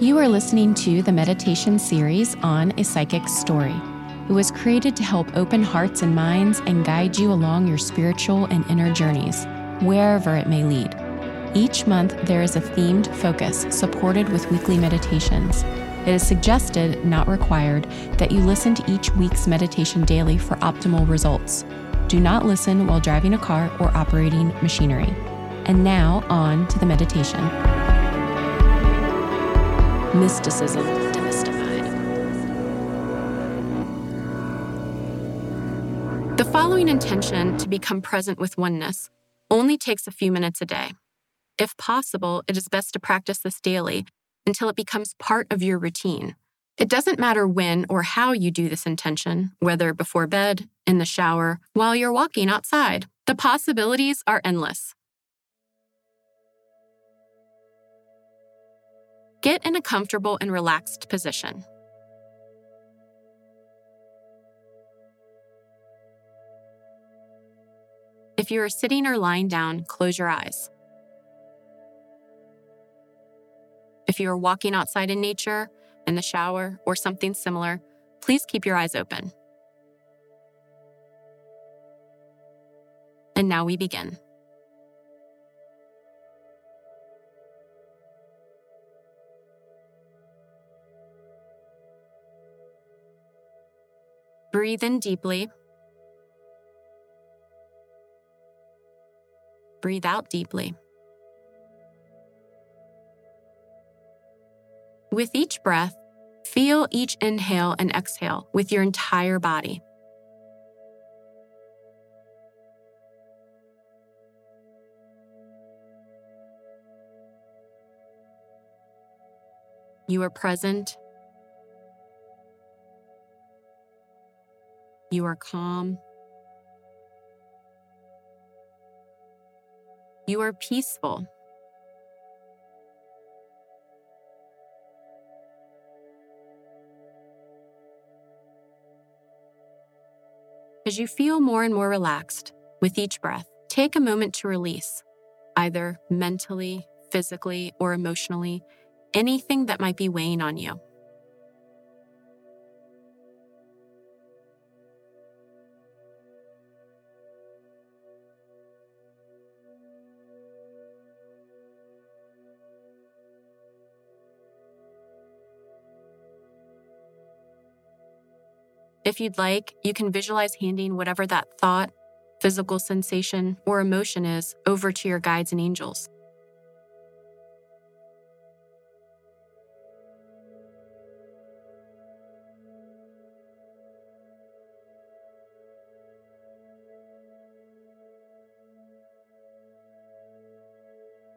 You are listening to the meditation series on A Psychic Story. It was created to help open hearts and minds and guide you along your spiritual and inner journeys, wherever it may lead. Each month, there is a themed focus supported with weekly meditations. It is suggested, not required, that you listen to each week's meditation daily for optimal results. Do not listen while driving a car or operating machinery. And now, on to the meditation mysticism demystified. The following intention to become present with oneness only takes a few minutes a day. If possible, it is best to practice this daily until it becomes part of your routine. It doesn't matter when or how you do this intention, whether before bed, in the shower, while you're walking outside. The possibilities are endless. Get in a comfortable and relaxed position. If you are sitting or lying down, close your eyes. If you are walking outside in nature, in the shower, or something similar, please keep your eyes open. And now we begin. Breathe in deeply. Breathe out deeply. With each breath, feel each inhale and exhale with your entire body. You are present You are calm. You are peaceful. As you feel more and more relaxed with each breath, take a moment to release, either mentally, physically, or emotionally, anything that might be weighing on you. If you'd like, you can visualize handing whatever that thought, physical sensation, or emotion is over to your guides and angels.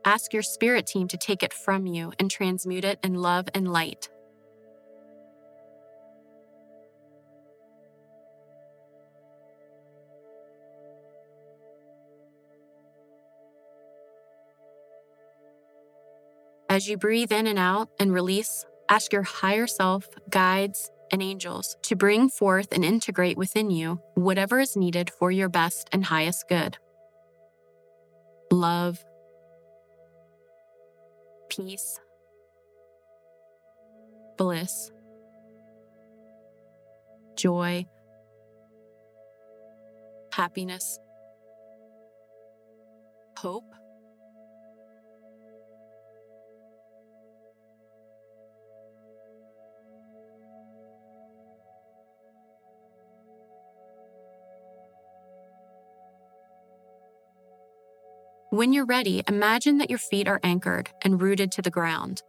Ask your spirit team to take it from you and transmute it in love and light. As you breathe in and out and release, ask your higher self, guides, and angels to bring forth and integrate within you whatever is needed for your best and highest good. Love, peace, bliss, joy, happiness, hope When you're ready, imagine that your feet are anchored and rooted to the ground.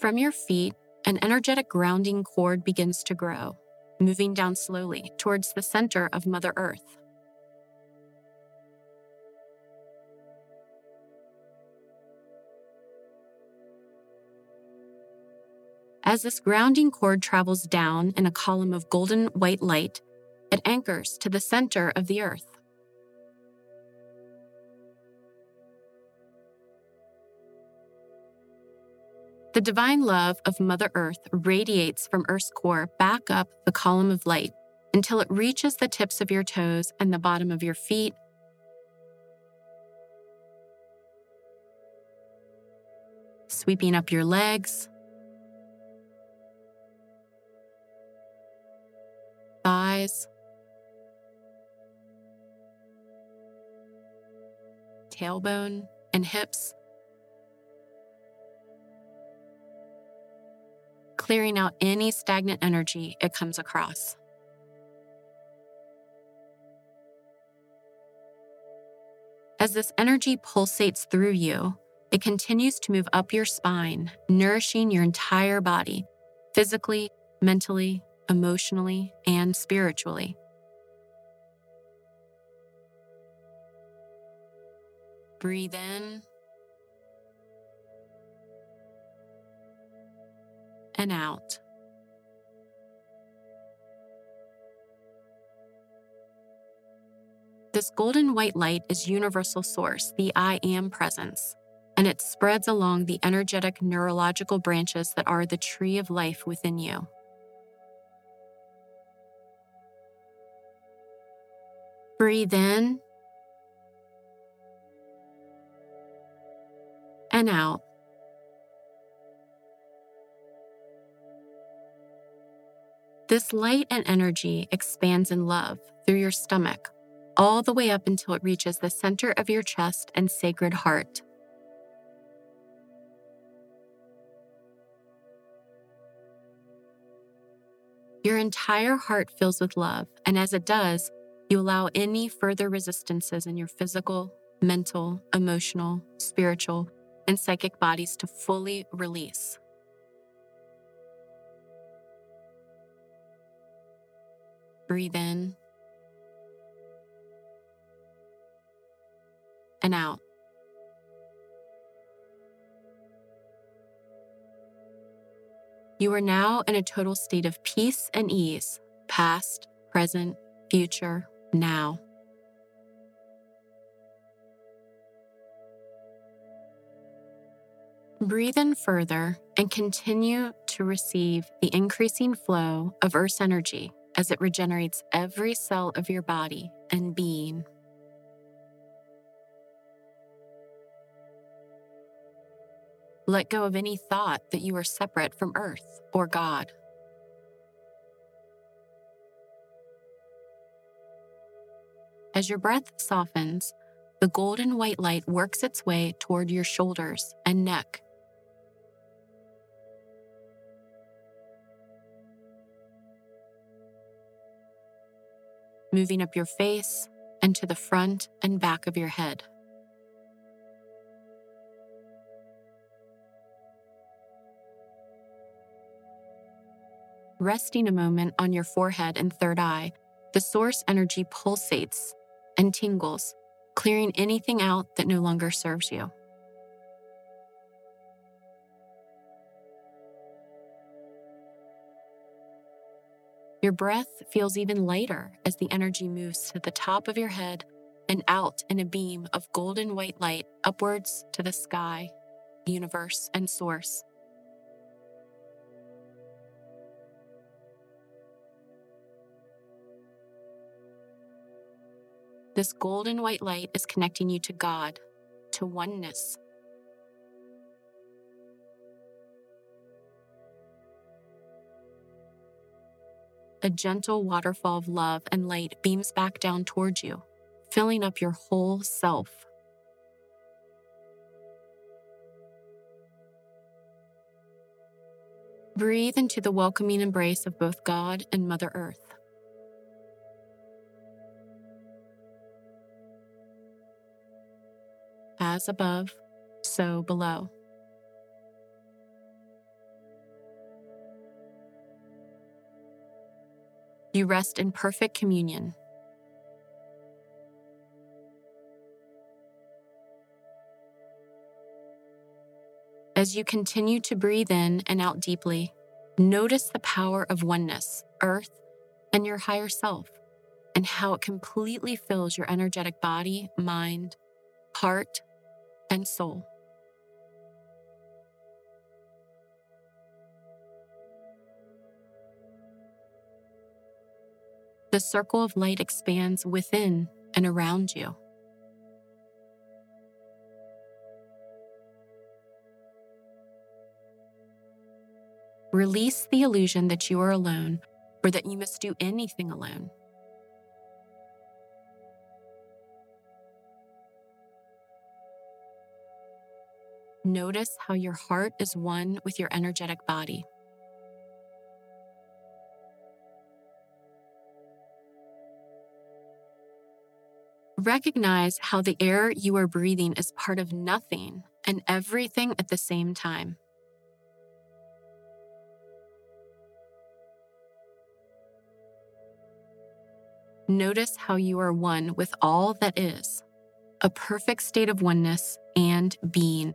From your feet, an energetic grounding cord begins to grow, moving down slowly towards the center of Mother Earth. As this grounding cord travels down in a column of golden white light, it anchors to the center of the earth. The divine love of Mother Earth radiates from Earth's core back up the column of light until it reaches the tips of your toes and the bottom of your feet. Sweeping up your legs, thighs, tailbone, and hips. Clearing out any stagnant energy it comes across. As this energy pulsates through you, it continues to move up your spine, nourishing your entire body, physically, mentally, emotionally, and spiritually. Breathe in and out. This golden white light is universal source, the I am presence, and it spreads along the energetic neurological branches that are the tree of life within you. Breathe in and out. This light and energy expands in love through your stomach, all the way up until it reaches the center of your chest and sacred heart. Your entire heart fills with love, and as it does, you allow any further resistances in your physical, mental, emotional, spiritual, and psychic bodies to fully release. Breathe in and out. You are now in a total state of peace and ease, past, present, future, now. Breathe in further and continue to receive the increasing flow of Earth's energy as it regenerates every cell of your body and being. Let go of any thought that you are separate from Earth or God. As your breath softens, the golden white light works its way toward your shoulders and neck. Moving up your face and to the front and back of your head. Resting a moment on your forehead and third eye, the source energy pulsates and tingles, clearing anything out that no longer serves you. Your breath feels even lighter as the energy moves to the top of your head and out in a beam of golden white light upwards to the sky, universe, and source. This golden white light is connecting you to God, to oneness. A gentle waterfall of love and light beams back down towards you, filling up your whole self. Breathe into the welcoming embrace of both God and Mother Earth. as above, so below. You rest in perfect communion. As you continue to breathe in and out deeply, notice the power of oneness, earth, and your higher self, and how it completely fills your energetic body, mind, heart, and soul. The circle of light expands within and around you. Release the illusion that you are alone or that you must do anything alone. Notice how your heart is one with your energetic body. Recognize how the air you are breathing is part of nothing and everything at the same time. Notice how you are one with all that is, a perfect state of oneness and being.